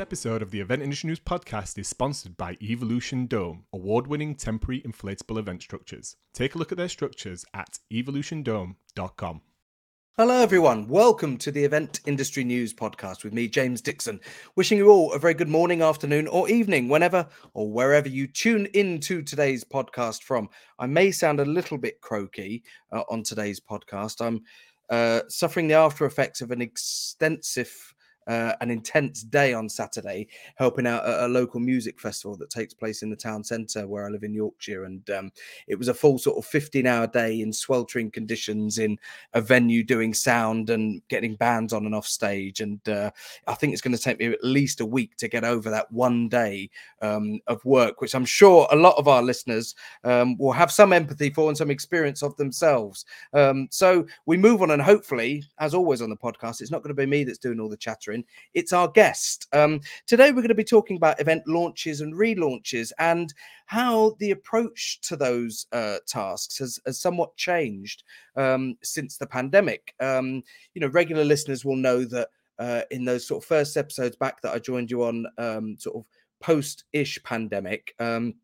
episode of the Event Industry News podcast is sponsored by Evolution Dome, award winning temporary inflatable event structures. Take a look at their structures at evolutiondome.com. Hello, everyone. Welcome to the Event Industry News podcast with me, James Dickson. Wishing you all a very good morning, afternoon, or evening, whenever or wherever you tune into today's podcast from. I may sound a little bit croaky uh, on today's podcast. I'm uh, suffering the after effects of an extensive uh, an intense day on Saturday, helping out at a local music festival that takes place in the town centre where I live in Yorkshire. And um, it was a full sort of 15 hour day in sweltering conditions in a venue doing sound and getting bands on and off stage. And uh, I think it's going to take me at least a week to get over that one day um, of work, which I'm sure a lot of our listeners um, will have some empathy for and some experience of themselves. Um, so we move on, and hopefully, as always on the podcast, it's not going to be me that's doing all the chattering it's our guest. Um, today, we're going to be talking about event launches and relaunches and how the approach to those uh, tasks has, has, somewhat changed um, since the pandemic. Um, you know, regular listeners will know that uh, in those sort of first episodes back that I joined you on, um, sort of post-ish pandemic. Um,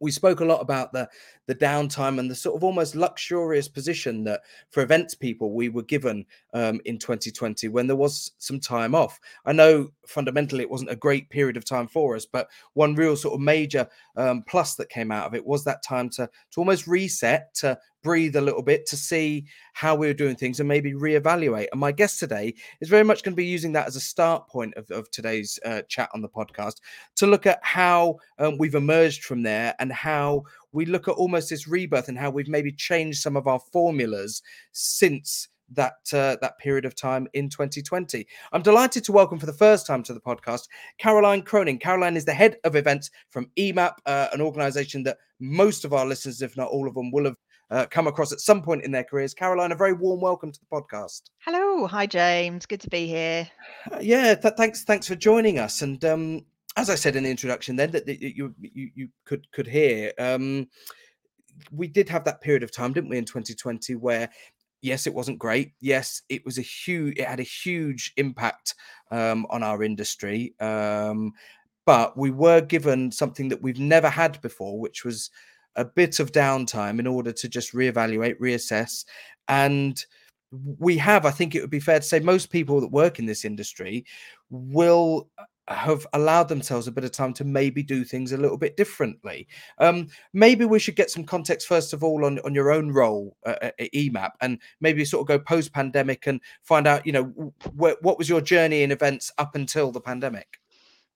we spoke a lot about the the downtime and the sort of almost luxurious position that for events people we were given um, in 2020 when there was some time off. I know fundamentally it wasn't a great period of time for us, but one real sort of major um, plus that came out of it was that time to to almost reset, to breathe a little bit, to see how we were doing things and maybe reevaluate. And my guest today is very much going to be using that as a start point of, of today's uh, chat on the podcast to look at how um, we've emerged from there and how we look at almost this rebirth and how we've maybe changed some of our formulas since that uh, that period of time in 2020. I'm delighted to welcome for the first time to the podcast Caroline Cronin. Caroline is the head of events from EMAP, uh, an organisation that most of our listeners, if not all of them, will have uh, come across at some point in their careers. Caroline, a very warm welcome to the podcast. Hello, hi James, good to be here. Uh, yeah, th- thanks, thanks for joining us. And um, as I said in the introduction, then that, that you, you you could could hear. Um, we did have that period of time, didn't we, in 2020, where yes, it wasn't great. Yes, it was a huge. It had a huge impact um, on our industry. Um, but we were given something that we've never had before, which was a bit of downtime in order to just reevaluate, reassess, and we have. I think it would be fair to say most people that work in this industry will have allowed themselves a bit of time to maybe do things a little bit differently. Um, maybe we should get some context first of all on, on your own role at, EMAP, and maybe sort of go post pandemic and find out, you know, wh- what was your journey in events up until the pandemic.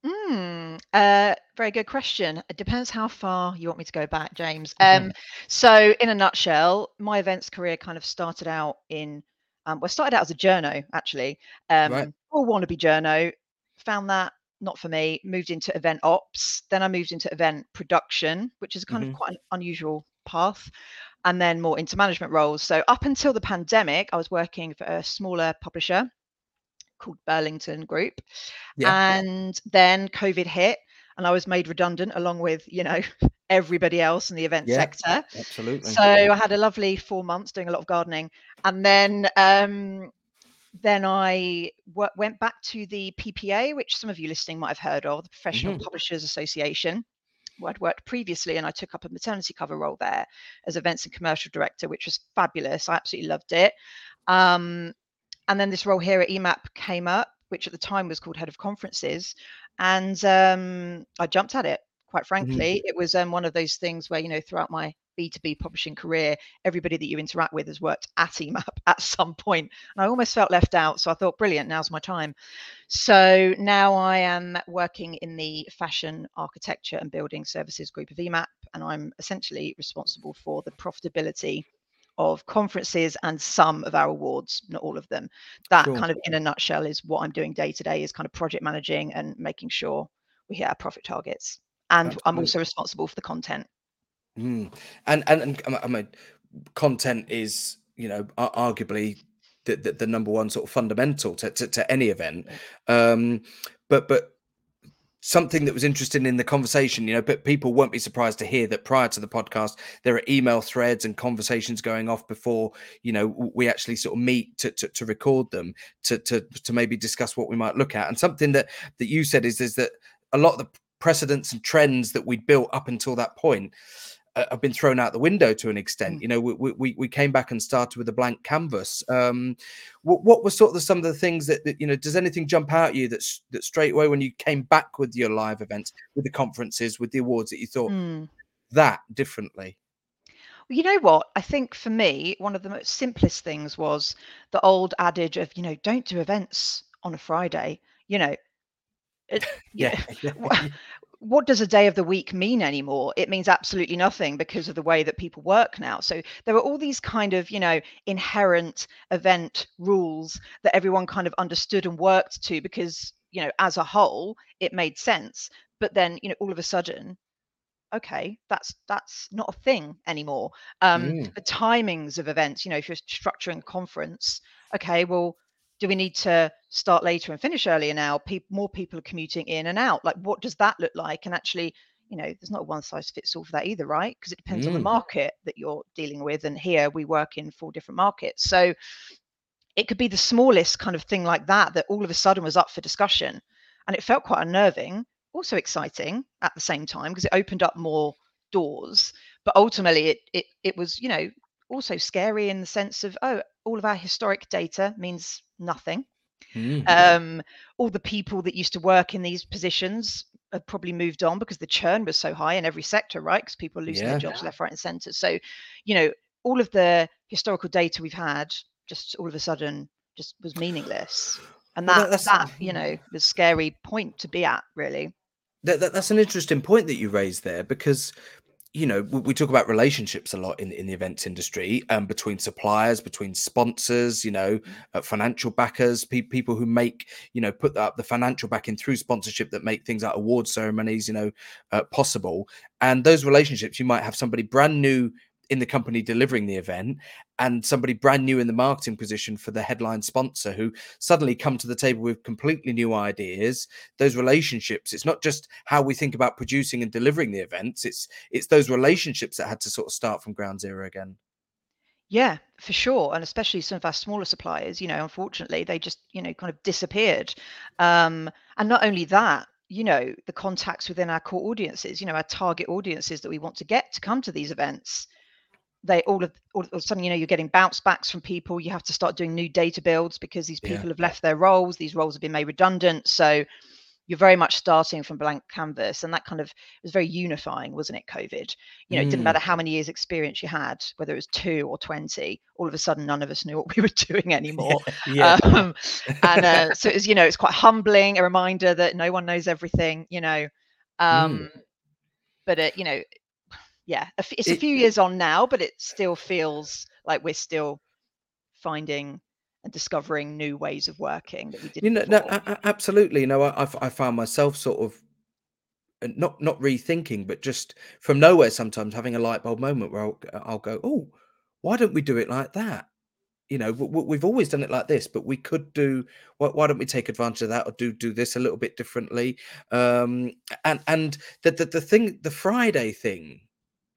Mm, uh, very good question. It depends how far you want me to go back, James. Mm-hmm. Um, so, in a nutshell, my events career kind of started out in, um, well, started out as a journo actually, um, right. or wannabe journo. Found that not for me. Moved into event ops. Then I moved into event production, which is kind mm-hmm. of quite an unusual path. And then more into management roles. So up until the pandemic, I was working for a smaller publisher called Burlington Group. Yeah. And then COVID hit and I was made redundant along with, you know, everybody else in the event yeah, sector. Absolutely. So I had a lovely four months doing a lot of gardening. And then um, then I w- went back to the PPA, which some of you listening might have heard of, the Professional mm-hmm. Publishers Association. Where I'd worked previously, and I took up a maternity cover role there as events and commercial director, which was fabulous. I absolutely loved it. Um, and then this role here at EMAP came up, which at the time was called head of conferences, and um, I jumped at it. Quite mm-hmm. frankly, mm-hmm. it was um, one of those things where you know throughout my B2B publishing career, everybody that you interact with has worked at EMAP at some point. And I almost felt left out. So I thought, brilliant, now's my time. So now I am working in the fashion architecture and building services group of EMAP, and I'm essentially responsible for the profitability of conferences and some of our awards, not all of them. That sure. kind of in a nutshell is what I'm doing day to day is kind of project managing and making sure we hit our profit targets. And Absolutely. I'm also responsible for the content. Mm. And, and and I mean, content is you know arguably the, the, the number one sort of fundamental to, to, to any event. Um, but but something that was interesting in the conversation, you know, but people won't be surprised to hear that prior to the podcast, there are email threads and conversations going off before, you know, we actually sort of meet to, to, to record them to, to, to maybe discuss what we might look at. And something that, that you said is, is that a lot of the precedents and trends that we'd built up until that point have been thrown out the window to an extent. Mm. You know, we, we, we came back and started with a blank canvas. Um, what, what were sort of some of the things that, that, you know? Does anything jump out at you that that straight away when you came back with your live events, with the conferences, with the awards that you thought mm. that differently? Well, you know what? I think for me, one of the most simplest things was the old adage of you know don't do events on a Friday. You know, it, yeah. yeah what does a day of the week mean anymore? It means absolutely nothing because of the way that people work now. So there are all these kind of, you know, inherent event rules that everyone kind of understood and worked to because, you know, as a whole, it made sense. But then, you know, all of a sudden, okay, that's that's not a thing anymore. Um, mm. The timings of events, you know, if you're structuring a conference, okay, well, do we need to start later and finish earlier now? Pe- more people are commuting in and out. Like what does that look like? And actually you know there's not a one size fits all for that either right? Because it depends mm. on the mm. market that you're dealing with. And here we work in four different markets. So it could be the smallest kind of thing like that that all of a sudden was up for discussion. And it felt quite unnerving also exciting at the same time because it opened up more doors. But ultimately it it it was you know also scary in the sense of oh all of our historic data means nothing. Mm-hmm. Um, all the people that used to work in these positions have probably moved on because the churn was so high in every sector, right? Because people are losing yeah. their jobs left, right, and centre. So, you know, all of the historical data we've had just all of a sudden just was meaningless. And that, well, that that you know was scary point to be at, really. That, that, that's an interesting point that you raised there because you know, we, talk about relationships a lot in, in the events industry, um, between suppliers, between sponsors, you know, mm. uh, financial backers, pe- people who make, you know, put up the financial backing through sponsorship that make things like award ceremonies, you know, uh, possible. And those relationships, you might have somebody brand new in the company delivering the event and somebody brand new in the marketing position for the headline sponsor who suddenly come to the table with completely new ideas those relationships it's not just how we think about producing and delivering the events it's it's those relationships that had to sort of start from ground zero again yeah, for sure. And especially some of our smaller suppliers, you know, unfortunately, they just, you know, kind of disappeared. Um, and not only that, you know, the contacts within our core audiences, you know, our target audiences that we want to get to come to these events, they all of all of a sudden you know you're getting bounce backs from people you have to start doing new data builds because these people yeah. have left their roles these roles have been made redundant so you're very much starting from blank canvas and that kind of was very unifying wasn't it covid you know mm. it didn't matter mm. how many years experience you had whether it was two or 20 all of a sudden none of us knew what we were doing anymore yeah, yeah. Um, and uh, so it's you know it's quite humbling a reminder that no one knows everything you know um mm. but it you know yeah, it's a few years on now, but it still feels like we're still finding and discovering new ways of working that we didn't. You know, no, absolutely. You know, I, I found myself sort of uh, not not rethinking, but just from nowhere sometimes having a light bulb moment where I'll, I'll go, oh, why don't we do it like that? You know, we've always done it like this, but we could do. Why don't we take advantage of that or do do this a little bit differently? Um, and and the, the the thing, the Friday thing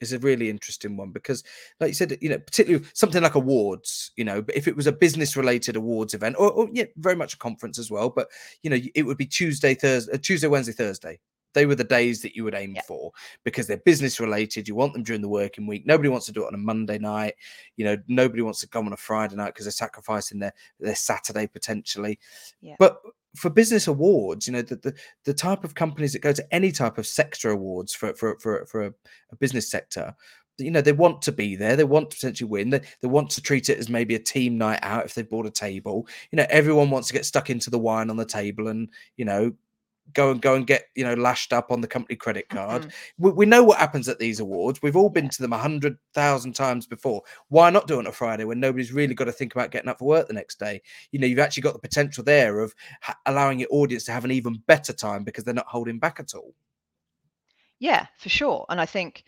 is a really interesting one because, like you said, you know, particularly something like awards, you know, but if it was a business related awards event or, or, yeah, very much a conference as well, but you know, it would be Tuesday, Thursday, uh, Tuesday, Wednesday, Thursday. They were the days that you would aim yeah. for because they're business related. You want them during the working week. Nobody wants to do it on a Monday night. You know, nobody wants to come on a Friday night because they're sacrificing their their Saturday potentially. Yeah. But for business awards, you know, the, the, the type of companies that go to any type of sector awards for for for, for a, a business sector, you know, they want to be there. They want to potentially win. They, they want to treat it as maybe a team night out if they've bought a table. You know, everyone wants to get stuck into the wine on the table and, you know, go and go and get you know lashed up on the company credit card. Mm-hmm. We, we, know what happens at these awards. We've all been yeah. to them a hundred thousand times before. Why not do it on a Friday when nobody's really got to think about getting up for work the next day? You know, you've actually got the potential there of ha- allowing your audience to have an even better time because they're not holding back at all. Yeah, for sure. And I think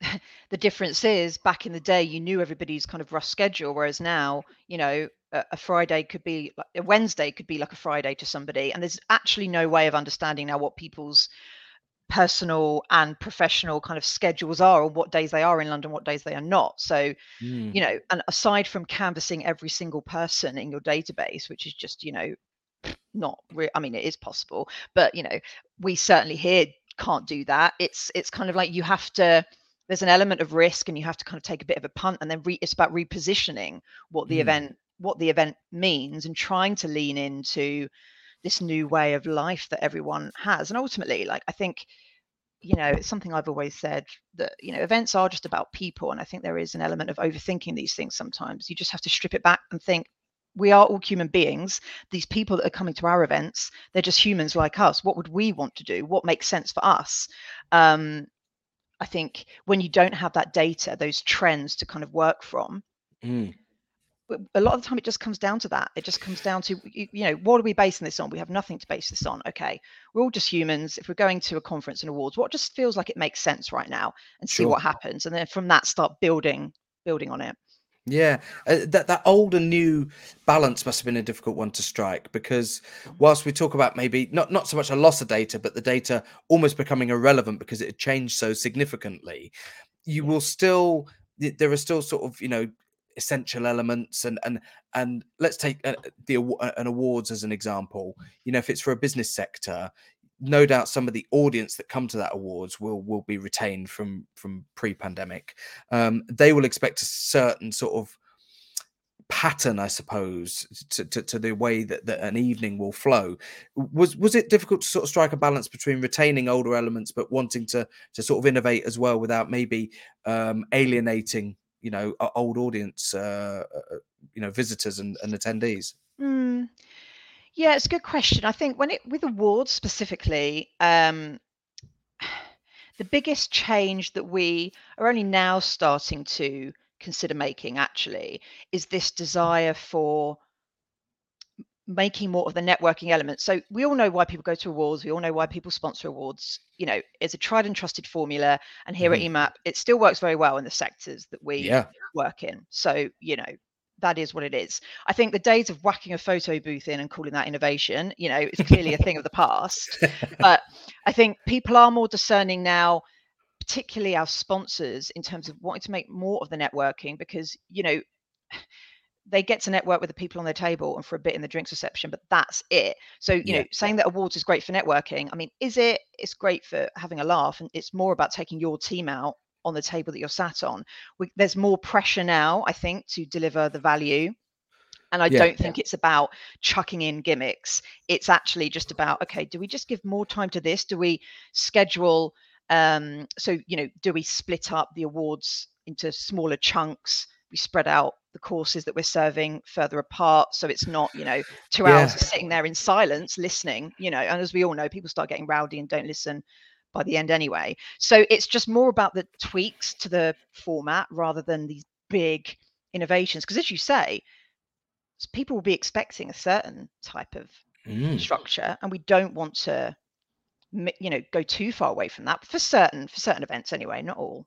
the difference is back in the day, you knew everybody's kind of rough schedule, whereas now, you know, a Friday could be like a Wednesday could be like a Friday to somebody, and there's actually no way of understanding now what people's personal and professional kind of schedules are or what days they are in London, what days they are not. So, mm. you know, and aside from canvassing every single person in your database, which is just, you know, not re- I mean, it is possible, but you know, we certainly here can't do that. It's it's kind of like you have to there's an element of risk and you have to kind of take a bit of a punt and then re- it's about repositioning what the mm. event what the event means and trying to lean into this new way of life that everyone has. And ultimately like i think you know it's something i've always said that you know events are just about people. And i think there is an element of overthinking these things sometimes. You just have to strip it back and think we are all human beings. These people that are coming to our events they're just humans like us. What would we want to do? What makes sense for us? Um, i think when you don't have that data those trends to kind of work from mm a lot of the time it just comes down to that. It just comes down to you, know what are we basing this on? We have nothing to base this on. Okay we're all just humans. If we're going to a conference and awards what just feels like it makes sense right now and see sure. what happens and then from that start building building on it. Yeah, uh, that that old and new balance must have been a difficult one to strike because whilst we talk about maybe not not so much a loss of data, but the data almost becoming irrelevant because it had changed so significantly, you will still there are still sort of you know essential elements and and and let's take uh, the uh, an awards as an example. You know if it's for a business sector no doubt some of the audience that come to that awards will will be retained from from pre-pandemic. Um, they will expect a certain sort of pattern i suppose to, to, to, the way that, that an evening will flow. Was was it difficult to sort of strike a balance between retaining older elements but wanting to to sort of innovate as well without maybe um, alienating you know old audience uh, uh, you know visitors and, and attendees mm. yeah it's a good question i think when it with awards specifically um the biggest change that we are only now starting to consider making actually is this desire for making more of the networking element. So we all know why people go to awards. We all know why people sponsor awards. You know, it's a tried and trusted formula. And here mm-hmm. at EMAP, it still works very well in the sectors that we yeah. work in. So, you know, that is what it is. I think the days of whacking a photo booth in and calling that innovation, you know, is clearly a thing of the past. But I think people are more discerning now, particularly our sponsors, in terms of wanting to make more of the networking because, you know, they get to network with the people on their table and for a bit in the drinks reception, but that's it. So, you yeah. know, saying that awards is great for networking, I mean, is it? It's great for having a laugh, and it's more about taking your team out on the table that you're sat on. We, there's more pressure now, I think, to deliver the value. And I yeah, don't think yeah. it's about chucking in gimmicks. It's actually just about, okay, do we just give more time to this? Do we schedule? Um, so, you know, do we split up the awards into smaller chunks? We spread out the courses that we're serving further apart so it's not you know two yeah. hours of sitting there in silence listening you know and as we all know people start getting rowdy and don't listen by the end anyway so it's just more about the tweaks to the format rather than these big innovations because as you say people will be expecting a certain type of mm. structure and we don't want to you know go too far away from that for certain for certain events anyway not all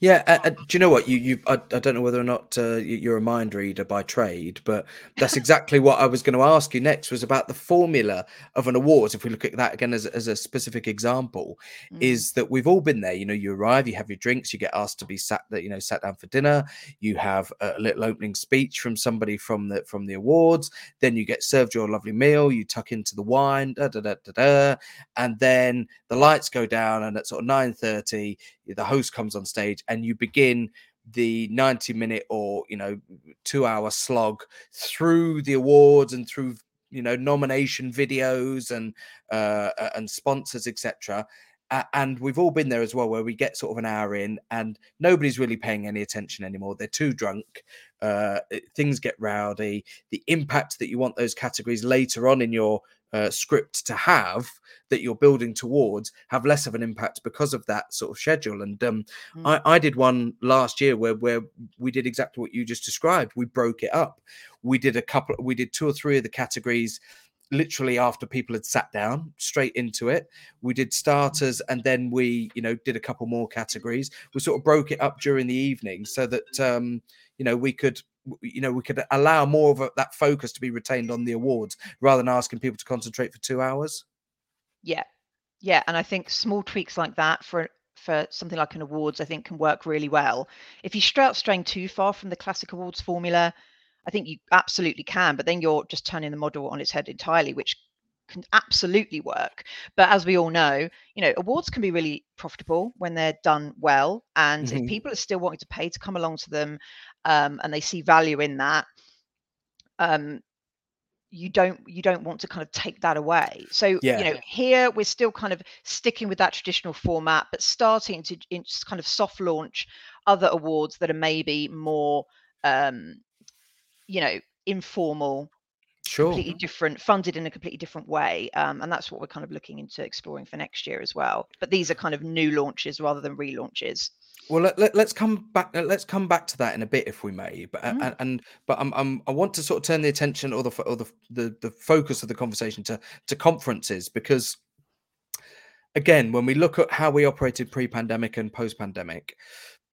yeah, uh, uh, do you know what you you? I, I don't know whether or not uh, you're a mind reader by trade, but that's exactly what I was going to ask you next. Was about the formula of an awards. If we look at that again as, as a specific example, mm. is that we've all been there. You know, you arrive, you have your drinks, you get asked to be sat that you know sat down for dinner. You have a little opening speech from somebody from the from the awards. Then you get served your lovely meal. You tuck into the wine, da da da da, da and then the lights go down, and at sort of nine thirty, the host comes on stage and you begin the 90 minute or you know two hour slog through the awards and through you know nomination videos and uh and sponsors etc uh, and we've all been there as well where we get sort of an hour in and nobody's really paying any attention anymore. They're too drunk. Uh, things get rowdy. The impact that you want those categories later on in your uh, script to have that you're building towards have less of an impact because of that sort of schedule. And um, mm. I, I, did one last year where where we did exactly what you just described. We broke it up. We did a couple. We did two or three of the categories literally after people had sat down straight into it we did starters and then we you know did a couple more categories we sort of broke it up during the evening so that um you know we could you know we could allow more of a, that focus to be retained on the awards rather than asking people to concentrate for two hours? Yeah. Yeah and i think small tweaks like that for for something like an awards i think can work really well. If you start straying too far from the classic awards formula i think you absolutely can but then you're just turning the model on its head entirely which can absolutely work. But as we all know you know awards can be really profitable when they're done well and mm-hmm. if people are still wanting to pay to come along to them um, and they see value in that um, you don't you don't want to kind of take that away. So yeah. you know here we're still kind of sticking with that traditional format but starting to in, kind of soft launch other awards that are maybe more um you know informal sure. completely different funded in a completely different way um, and that's what we're kind of looking into exploring for next year as well. But these are kind of new launches rather than relaunches well, let, let, us come back. Let's come back to that in a bit, if we may. But mm. and, and but I'm, I'm I want to sort of turn the attention or the or the, the the focus of the conversation to to conferences because again, when we look at how we operated pre-pandemic and post-pandemic,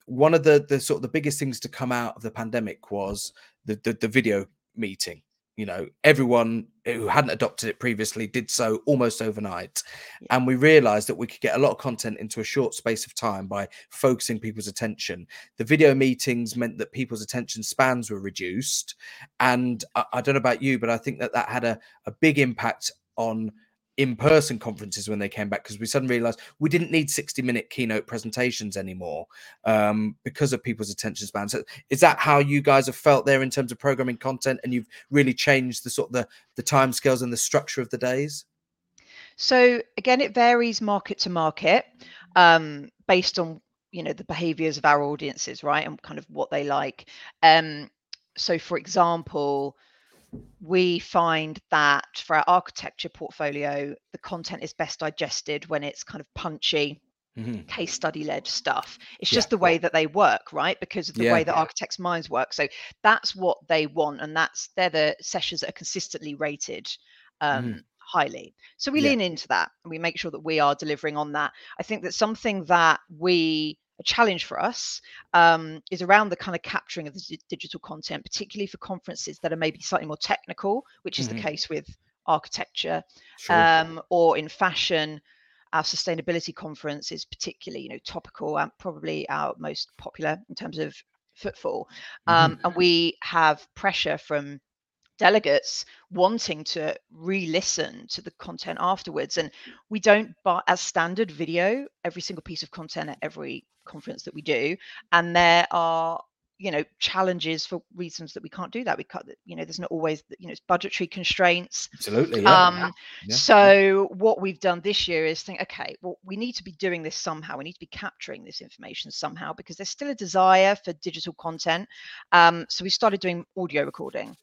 one of the the sort of the biggest things to come out of the pandemic was the the, the video meeting you know everyone who hadn't adopted it previously did so almost overnight. Yeah. and we realized that we could get a lot of content into a short space of time by focusing people's attention. The video meetings meant that people's attention spans were reduced. And i, I don't know about you but i think that that had a, a big impact on in-person conferences when they came back because we suddenly realized we didn't need 60 minute keynote presentations anymore um, because of people's attention spans so is that how you guys have felt there in terms of programming content and you've really changed the sort of the the time scales and the structure of the days? So again it varies market to market um, based on you know the behaviors of our audiences right and kind of what they like. Um, so for example we find that for our architecture portfolio, the content is best digested when it's kind of punchy, mm-hmm. case study led stuff. It's yeah, just the way yeah. that they work, right? Because of the yeah, way that architects' minds work. So that's what they want, and that's they're the sessions that are consistently rated. Um, mm-hmm. Highly. So we lean into that and we make sure that we are delivering on that. I think that something that we a challenge for us um, is around the kind of capturing of the d- digital content, particularly for conferences that are maybe slightly more technical, which is mm-hmm. the case with architecture sure. um, or in fashion. Our sustainability conference is particularly, you know, topical and probably our most popular in terms of footfall. Um, mm-hmm. And we have pressure from delegates wanting to re-listen to the content afterwards. And we don't buy as standard video every single piece of content at every conference that we do. And there are you know challenges for reasons that we can't do that. We can't you know there's not always you know it's budgetary constraints. Absolutely yeah. um yeah. so what we've done this year is think okay well we need to be doing this somehow. We need to be capturing this information somehow because there's still a desire for digital content. Um so we started doing audio recording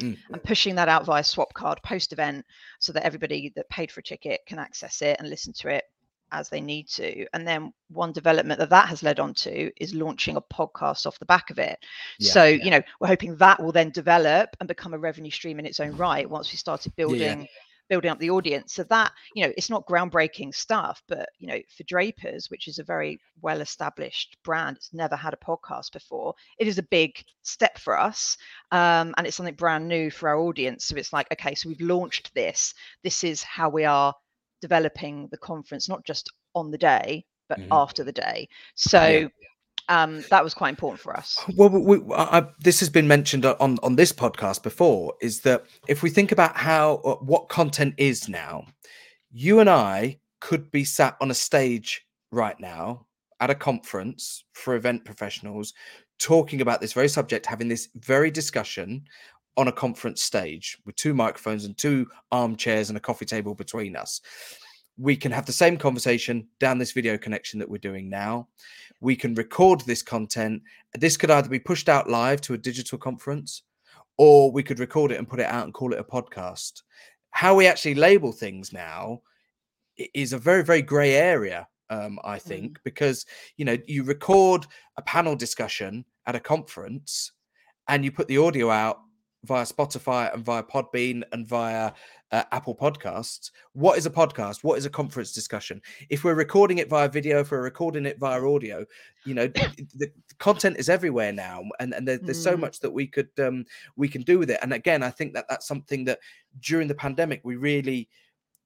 Mm. and pushing that out via Swapcard post event so that everybody that paid for a ticket can access it and listen to it as they need to. And then one development that that has led on to is launching a podcast off the back of it. Yeah, so, yeah. you know, we're hoping that will then develop and become a revenue stream in its own right once we started building. Yeah, building up the audience so that you know it's not groundbreaking stuff but you know for drapers which is a very well established brand it's never had a podcast before it is a big step for us um, and it's something brand new for our audience so it's like okay so we've launched this this is how we are developing the conference not just on the day but mm-hmm. after the day so yeah um, that was quite important for us. Well, we, I, this has been mentioned on on this podcast before. Is that if we think about how uh, what content is now, you and I could be sat on a stage right now at a conference for event professionals, talking about this very subject, having this very discussion on a conference stage with two microphones and two armchairs and a coffee table between us we can have the same conversation down this video connection that we're doing now. We can record this content. This could either be pushed out live to a digital conference or we could record it and put it out and call it a podcast. How we actually label things now is a very, very gray area, um, I think, mm. because you know, you record a panel discussion at a conference and you put the audio out via Spotify and via Podbean and via uh, Apple Podcasts. What is a podcast? What is a conference discussion? If we're recording it via video, if we're recording it via audio, you know, the, the content is everywhere now, and and there, there's mm. so much that we could um, we can do with it. And again, I think that that's something that during the pandemic we really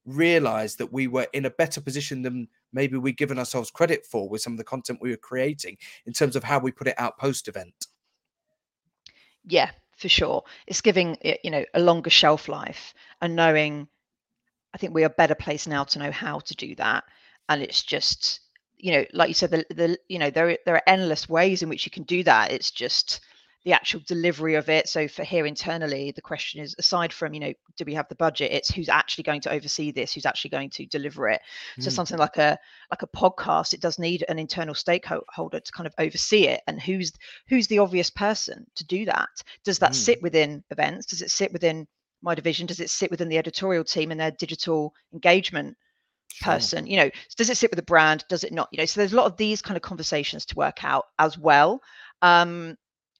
realized that we were in a better position than maybe we'd given ourselves credit for with some of the content we were creating in terms of how we put it out post event. Yeah, for sure. It's giving it, you know, a longer shelf life and knowing I think we are better placed now to know how to do that. And it's just, you know, like you said, the, the you know, there there are endless ways in which you can do that. It's just the actual delivery of it. So for here internally, the question is aside from, you know, do we have the budget? It's who's actually going to oversee this, who's actually going to deliver it. Mm. So something like a like a podcast, it does need an internal stakeholder to kind of oversee it. And who's who's the obvious person to do that? Does that mm. sit within events? Does it sit within my division? Does it sit within the editorial team and their digital engagement Sure. person you know does it sit with the brand does it not you know so there's a lot of these kind of conversations to work out as well um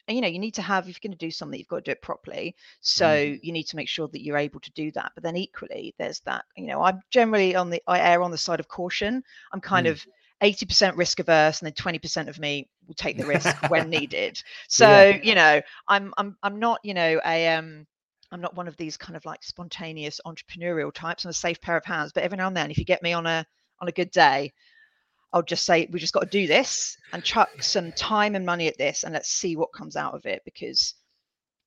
and you know you need to have if you're going to do something you've got to do it properly so mm. you need to make sure that you're able to do that but then equally there's that you know i'm generally on the i err on the side of caution i'm kind mm. of 80% risk averse and then 20% of me will take the risk when needed so yeah. you know i'm i'm i'm not you know a um i'm not one of these kind of like spontaneous entrepreneurial types i'm a safe pair of hands but every now and then if you get me on a on a good day I'll just say we just got to do this and chuck some time and money at this and let's see what comes out of it because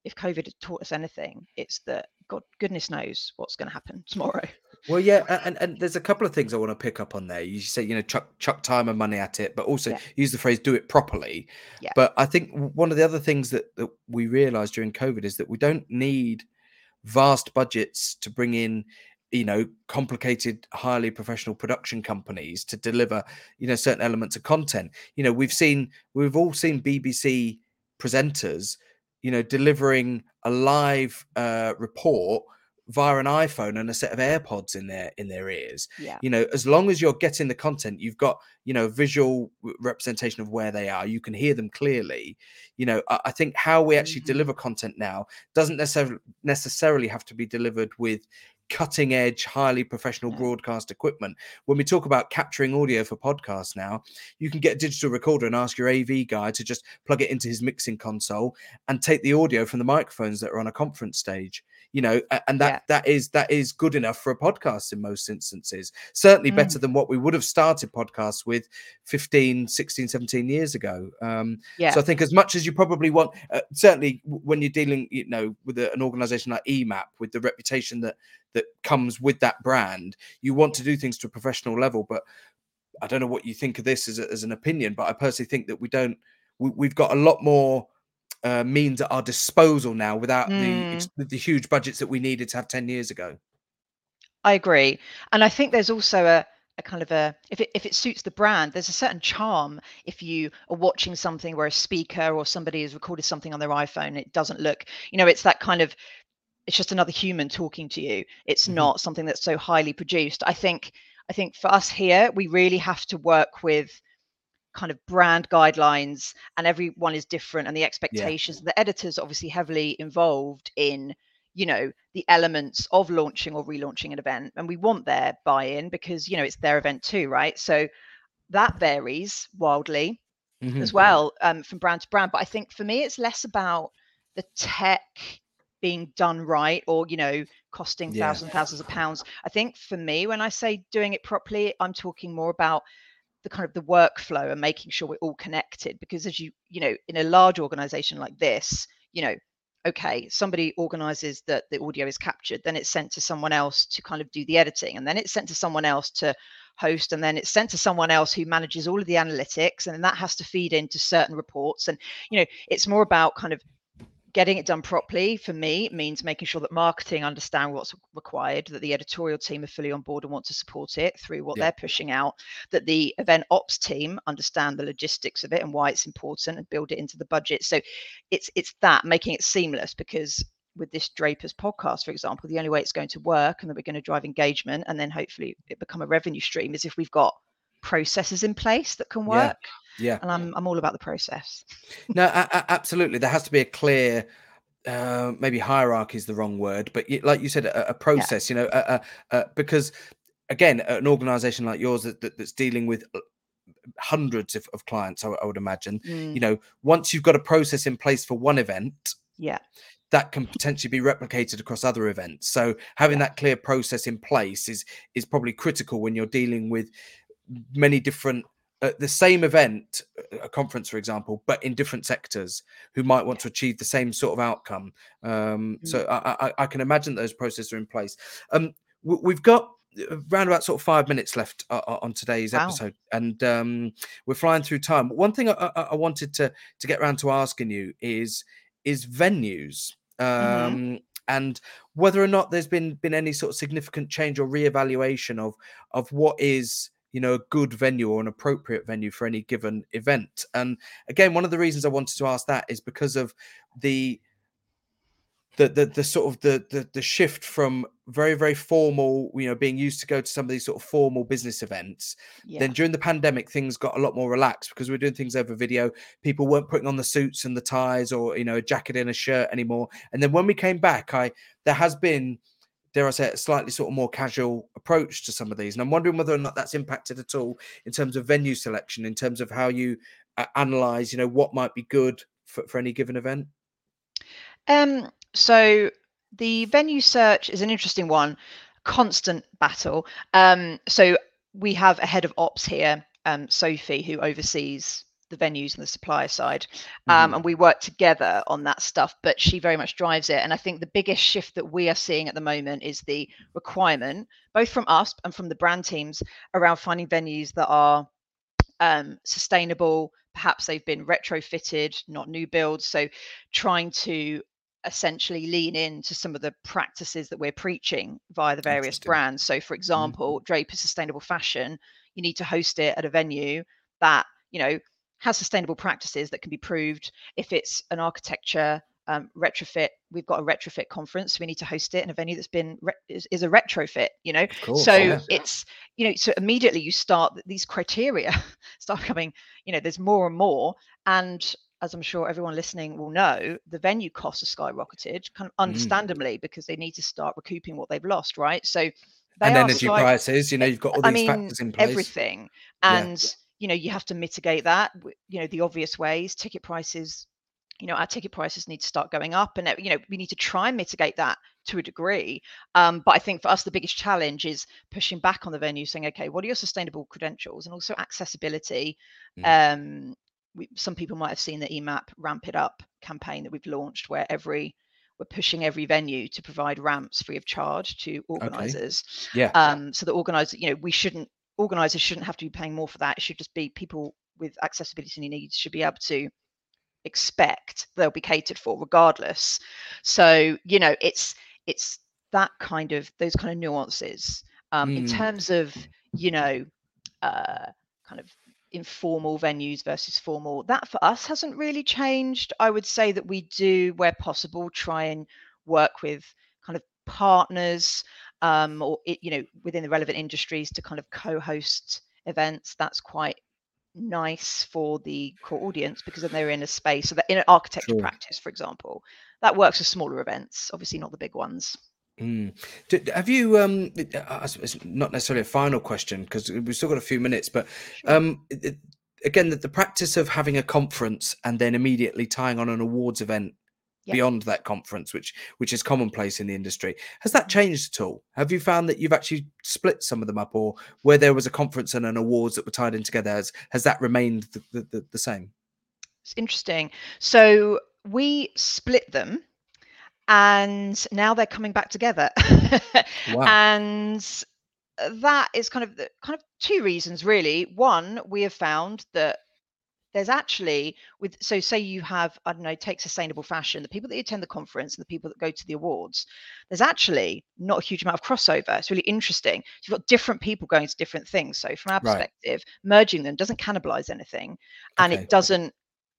if COVID had taught us anything, it's that God goodness knows what's going to happen tomorrow. Well, yeah, and, and there's a couple of things I want to pick up on there. You say, you know, chuck chuck time and money at it, but also yeah. use the phrase "do it properly." Yeah. But I think one of the other things that, that we realised during COVID is that we don't need vast budgets to bring in you know complicated highly professional production companies to deliver you know certain elements of content you know we've seen we've all seen bbc presenters you know delivering a live uh, report via an iphone and a set of airpods in their in their ears yeah. you know as long as you're getting the content you've got you know visual representation of where they are you can hear them clearly you know i, I think how we actually mm-hmm. deliver content now doesn't necessarily necessarily have to be delivered with cutting edge, highly professional broadcast equipment. When we talk about capturing audio for podcasts now, you can get a digital recorder and ask your AV guy to just plug it into his mixing console and take the audio from the microphones that are on a conference stage you know and that yeah. that is that is good enough for a podcast in most instances certainly mm. better than what we would have started podcasts with 15 16 17 years ago um yeah. so i think as much as you probably want uh, certainly when you're dealing you know with a, an organization like emap with the reputation that that comes with that brand you want to do things to a professional level but i don't know what you think of this as, a, as an opinion but i personally think that we don't we, we've got a lot more uh, means at our disposal now without mm. the, the huge budgets that we needed to have 10 years ago. I agree. And I think there's also a, a kind of a if it if it suits the brand there's a certain charm if you are watching something where a speaker or somebody has recorded something on their iphone it doesn't look you know it's that kind of it's just another human talking to you it's mm-hmm. not something that's so highly produced i think i think for us here we really have to work with kind of brand guidelines and everyone is different and the expectations yeah. the editors obviously heavily involved in you know the elements of launching or relaunching an event and we want their buy-in because you know it's their event too right so that varies wildly mm-hmm. as well um, from brand to brand but i think for me it's less about the tech being done right or you know costing yeah. thousands thousands of pounds i think for me when i say doing it properly i'm talking more about the kind of the workflow and making sure we're all connected because as you you know in a large organization like this you know okay somebody organizes that the audio is captured then it's sent to someone else to kind of do the editing and then it's sent to someone else to host and then it's sent to someone else who manages all of the analytics and then that has to feed into certain reports and you know it's more about kind of getting it done properly for me means making sure that marketing understand what's required that the editorial team are fully on board and want to support it through what yeah. they're pushing out that the event ops team understand the logistics of it and why it's important and build it into the budget so it's it's that making it seamless because with this Drapers podcast, for example, the only way it's going to work and that we're going to drive engagement and then hopefully it become a revenue stream is if we've got processes in place that can work. Yeah. And I'm I'm all about the process. no, a- a- absolutely. There has to be a clear uh, maybe hierarchy is the wrong word, but like you said, a, a process. Yeah. You know, uh, uh, because again, an organization like yours that, that, that's dealing with uh, hundreds of, of clients, I, I, would imagine. Mm. You know, once you've got a process in place for one event, yeah, that can potentially be replicated across other events. So having yeah. that clear process in place is is probably critical when you're dealing with many different uh, the same event, uh, a conference, for example, but in different sectors who might want to achieve the same sort of outcome. Um, mm-hmm. So I, I, I, can imagine those processes are in place. Um, we've got around about sort of five minutes left uh, uh, on today's wow. episode, and um, we're flying through time. One thing I, I, wanted to to get around to asking you is is venues. Mm-hmm. Um, mm-hmm. And whether or not there's been been any sort of significant change or reevaluation of of what is you know a good venue or an appropriate venue for any given event. And again one of the reasons i wanted to ask that is because of the the the, the sort of the, the the shift from very very formal you know being used to go to some of these sort of formal business events. Yeah. then during the pandemic things got a lot more relaxed because we are doing things over video. People weren't putting on the suits and the ties or you know a jacket and a shirt anymore. And then when we came back i there has been dare I say, a slightly sort of more casual approach to some of these. And I'm wondering whether or not that's impacted at all in terms of venue selection, in terms of how you uh, analyze, you know, what might be good for, for any given event. Um, so the venue search is an interesting one, constant battle. Um, so we have a head of ops here, um, Sophie, who oversees the venues and the supplier side um, mm-hmm. and we work together on that stuff but she very much drives it and i think the biggest shift that we are seeing at the moment is the requirement both from us and from the brand teams around finding venues that are um, sustainable perhaps they've been retrofitted not new builds so trying to essentially lean into some of the practices that we're preaching via the various brands so for mm-hmm. example mm-hmm. Drapers sustainable fashion you need to host it at a venue that you know has sustainable practices that can be proved. If it's an architecture um, retrofit, we've got a retrofit conference. So we need to host it in a venue that's been re- is, is, a retrofit. You know, course, so yeah. it's you know so immediately you start these criteria start coming. You know, there's more and more, and as I'm sure everyone listening will know, the venue costs are skyrocketed, kind of mm. understandably, mm. because they need to start recouping what they've lost, right? So and energy sky- prices, you know, you've got all these I mean, factors in place. Everything. And yeah you know you have to mitigate that you know the obvious ways. Ticket prices you know our ticket prices need to start going up and you know we need to try and mitigate that to a degree. Um, but i think for us the biggest challenge is pushing back on the venue saying okay what are your sustainable credentials? And also accessibility. Mm. um, we, some people might have seen the emap ramp it up campaign that we've launched where every we're pushing every venue to provide ramps free of charge to organizers. Okay. yeah. Um, so the organizers you know we shouldn't organizers shouldn't have to be paying more for that. It should just be people with accessibility needs should be able to expect they'll be catered for regardless. So, you know, it's it's that kind of those kind of nuances. Um, mm. in terms of, you know, uh, kind of informal venues versus formal, that for us hasn't really changed. I would say that we do, where possible, try and work with partners um, or it, you know within the relevant industries to kind of co-host events that's quite nice for the core audience because then they're in a space so that in an architecture sure. practice for example that works for smaller events obviously not the big ones Mm. Have you? Um, it's not necessarily a final question because we've still got a few minutes, but um, again, the, the, practice of having a conference and then immediately tying on an awards event yep. beyond that conference, which which is commonplace in the industry. Has that changed at all? Have you found that you've actually split some of them up, or where there was a conference and an awards that were tied in together, has has that remained the, the, the, the same? It's interesting. So we split them and now they're coming back together. wow. And that is kind of the, kind of two reasons really. One, we have found that there's actually with so say you have i don't know take sustainable fashion the people that attend the conference and the people that go to the awards there's actually not a huge amount of crossover it's really interesting so you've got different people going to different things so from our perspective right. merging them doesn't cannibalize anything and okay. it doesn't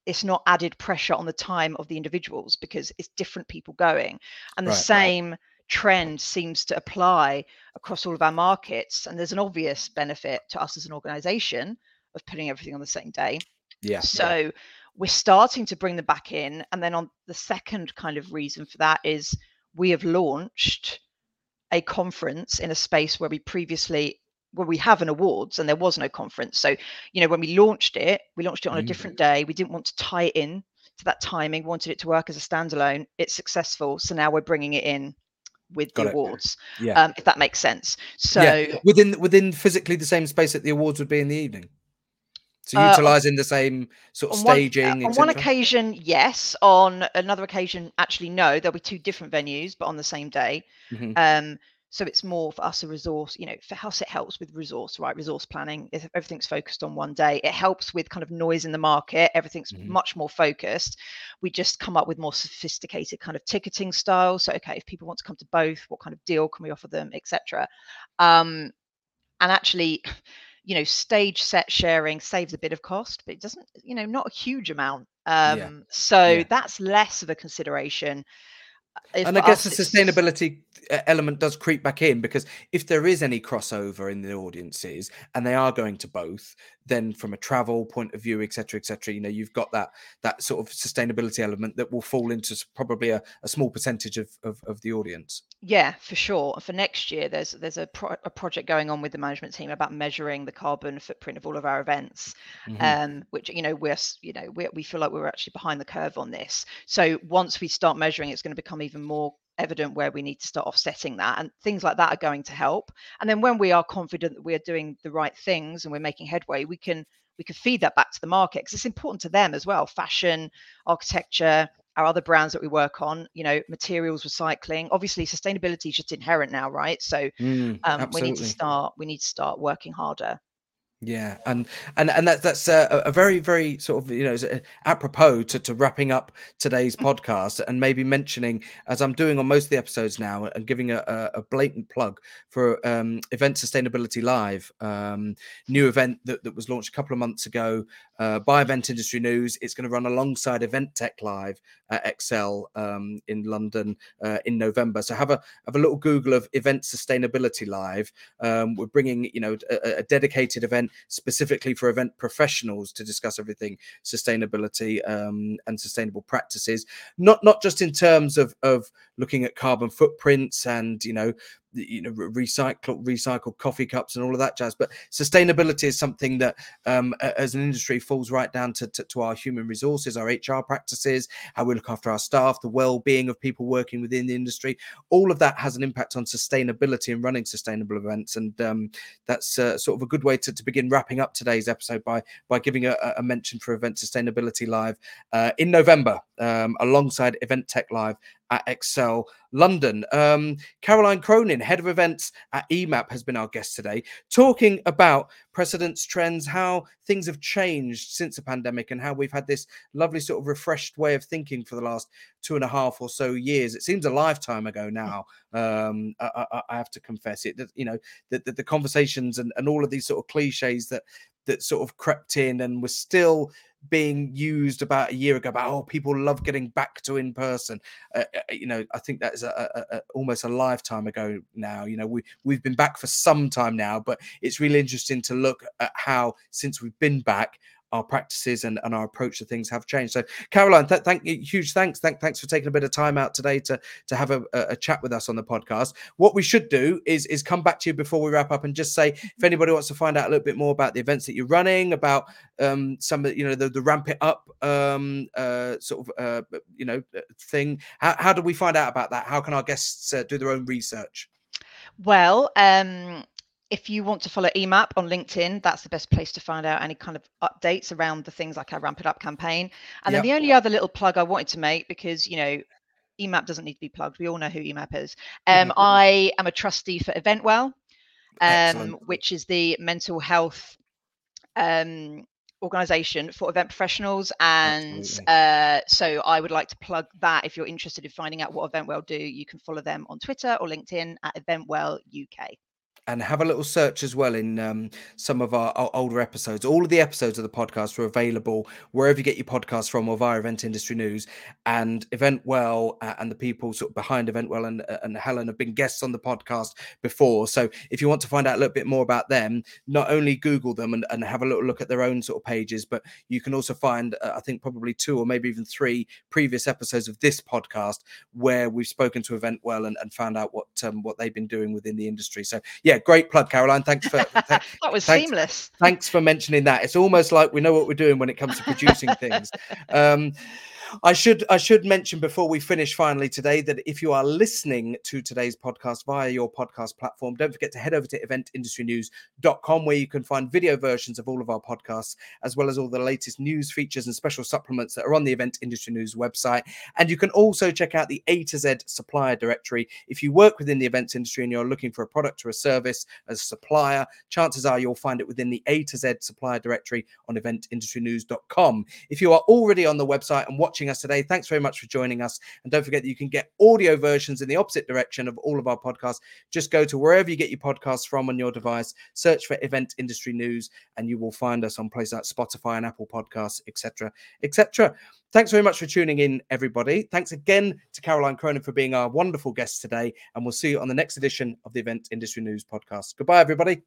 it's not added pressure on the time of the individuals because it's different people going and the right. same trend seems to apply across all of our markets and there's an obvious benefit to us as an organization of putting everything on the same day yeah. So we're starting to bring them back in. And then on the second kind of reason for that is we have launched a conference in a space where we previously where we have an awards and there was no conference. So, you know, when we launched it, we launched it on mm. a different day. We didn't want to tie it in to that timing, wanted it to work as a standalone. It's successful. So now we're bringing it in with Got the it. awards. Yeah. Um, if that makes sense. So yeah. within within physically the same space that the awards would be in the evening. So utilizing uh, the same sort of staging. One, uh, on one occasion, yes. On another occasion, actually, no. There'll be two different venues, but on the same day. Mm-hmm. Um, so it's more for us a resource you know for us it helps with resource right resource planning if everything's focused on one day it helps with kind of noise in the market everything's mm-hmm. much more focused we just come up with more sophisticated kind of ticketing styles so okay if people want to come to both what kind of deal can we offer them etc um, and actually you know stage set sharing saves a bit of cost but it doesn't you know not a huge amount um, yeah. so yeah. that's less of a consideration and I guess us, the sustainability uh, element does creep back in because if there is any crossover in the audiences and they are going to both, then from a travel point of view, etc., etc., you know, you've got that that sort of sustainability element that will fall into probably a, a small percentage of, of, of the audience. Yeah, for sure. For next year, there's there's a, pro- a project going on with the management team about measuring the carbon footprint of all of our events, mm-hmm. um, which you know we're you know we we feel like we're actually behind the curve on this. So once we start measuring, it's going to become even more evident where we need to start offsetting that and things like that are going to help and then when we are confident that we are doing the right things and we're making headway we can we can feed that back to the market because it's important to them as well fashion architecture our other brands that we work on you know materials recycling obviously sustainability is just inherent now right? So mm, um, we need to start we need to start working harder yeah, and and and that, that's a, a very very sort of you know apropos to, to wrapping up today's mm. podcast and maybe mentioning as I'm doing on most of the episodes now and giving a, a blatant plug for um, Event Sustainability Live, um, new event that, that was launched a couple of months ago uh, by Event Industry News. It's going to run alongside Event Tech Live at Excel um, in London uh, in November. So have a have a little Google of Event Sustainability Live. Um, we're bringing you know a, a dedicated event specifically for event professionals to discuss everything sustainability um, and sustainable practices, not not just in terms of of looking at carbon footprints and you know you know recycle recycled coffee cups and all of that jazz but sustainability is something that um, as an industry falls right down to, to, to, our human resources our hr practices how we look after our staff the well-being of people working within the industry. All of that has an impact on sustainability and running sustainable events and um, that's uh, sort of a good way to, to begin wrapping up today's episode by by giving a, a mention for event sustainability live uh, in november um, alongside event tech live at Excel London. Um, Caroline Cronin, head of events at EMAP, has been our guest today, talking about precedents, trends, how things have changed since the pandemic, and how we've had this lovely sort of refreshed way of thinking for the last two and a half or so years. It seems a lifetime ago now. Um, I, I, I, have to confess it. That you know the, the, the conversations and, and all of these sort of cliches that that sort of crept in and was still being used about a year ago about oh people love getting back to in person. Uh, uh you know i think that's a, a, a, almost a lifetime ago now you know we we've been back for some time now but it's really interesting to look at how since we've been back our practices and, and our approach to things have changed. So, Caroline, th- thank you, huge thanks. Thank, thanks for taking a bit of time out today to to have a, a, chat with us on the podcast. What we should do is is come back to you before we wrap up and just say if anybody wants to find out a little bit more about the events that you're running, about um, some of you know the, the ramp it up um, uh, sort of uh, you know uh, thing. How, how do we find out about that? How can our guests uh, do their own research? Well, um, if you want to follow EMAP on LinkedIn, that's the best place to find out any kind of updates around the things like our Ramp It Up campaign. And yep. then the only other little plug I wanted to make, because, you know, EMAP doesn't need to be plugged. We all know who EMAP is. Um, I am a trustee for Eventwell, um, which is the mental health um, organization for event professionals and uh, so i would like to plug that if you're interested in finding out what eventwell do you can follow them on twitter or linkedin at eventwell uk and have a little search as well in um, some of our, our, older episodes. All of the episodes of the podcast are available wherever you get your podcast from or via Event Industry News. And Eventwell uh, and the people sort of behind Eventwell and, and Helen have been guests on the podcast before. So if you want to find out a little bit more about them, not only Google them and, and have a little look at their own sort of pages, but you can also find, uh, I think, probably two or maybe even three previous episodes of this podcast where we've spoken to Eventwell and, and found out what um, what they've been doing within the industry. So yeah, great plug, Caroline. Thanks for that That was thanks, seamless. Thanks for mentioning that. It's almost like we know what we're doing when it comes to producing things. Um, I should I should mention before we finish finally today that if you are listening to today's podcast via your podcast platform, don't forget to head over to eventindustrynews.com where you can find video versions of all of our podcasts as well as all the latest news features and special supplements that are on the Event Industry News website. And you can also check out the A to Z supplier directory. If you work within the events industry and you're looking for a product or a service as a supplier, chances are you'll find it within the A to Z supplier directory on eventindustrynews.com. If you are already on the website and watching watching us today. Thanks very much for joining us. And don't forget that you can get audio versions in the opposite direction of all of our podcasts. Just go to wherever you get your podcasts from on your device, search for Event Industry News, and you will find us on places like Spotify and Apple Podcasts, etc., etc. Thanks very much for tuning in, everybody. Thanks again to Caroline Cronin for being our wonderful guest today. And we'll see you on the next edition of the Event Industry News podcast. Goodbye, everybody.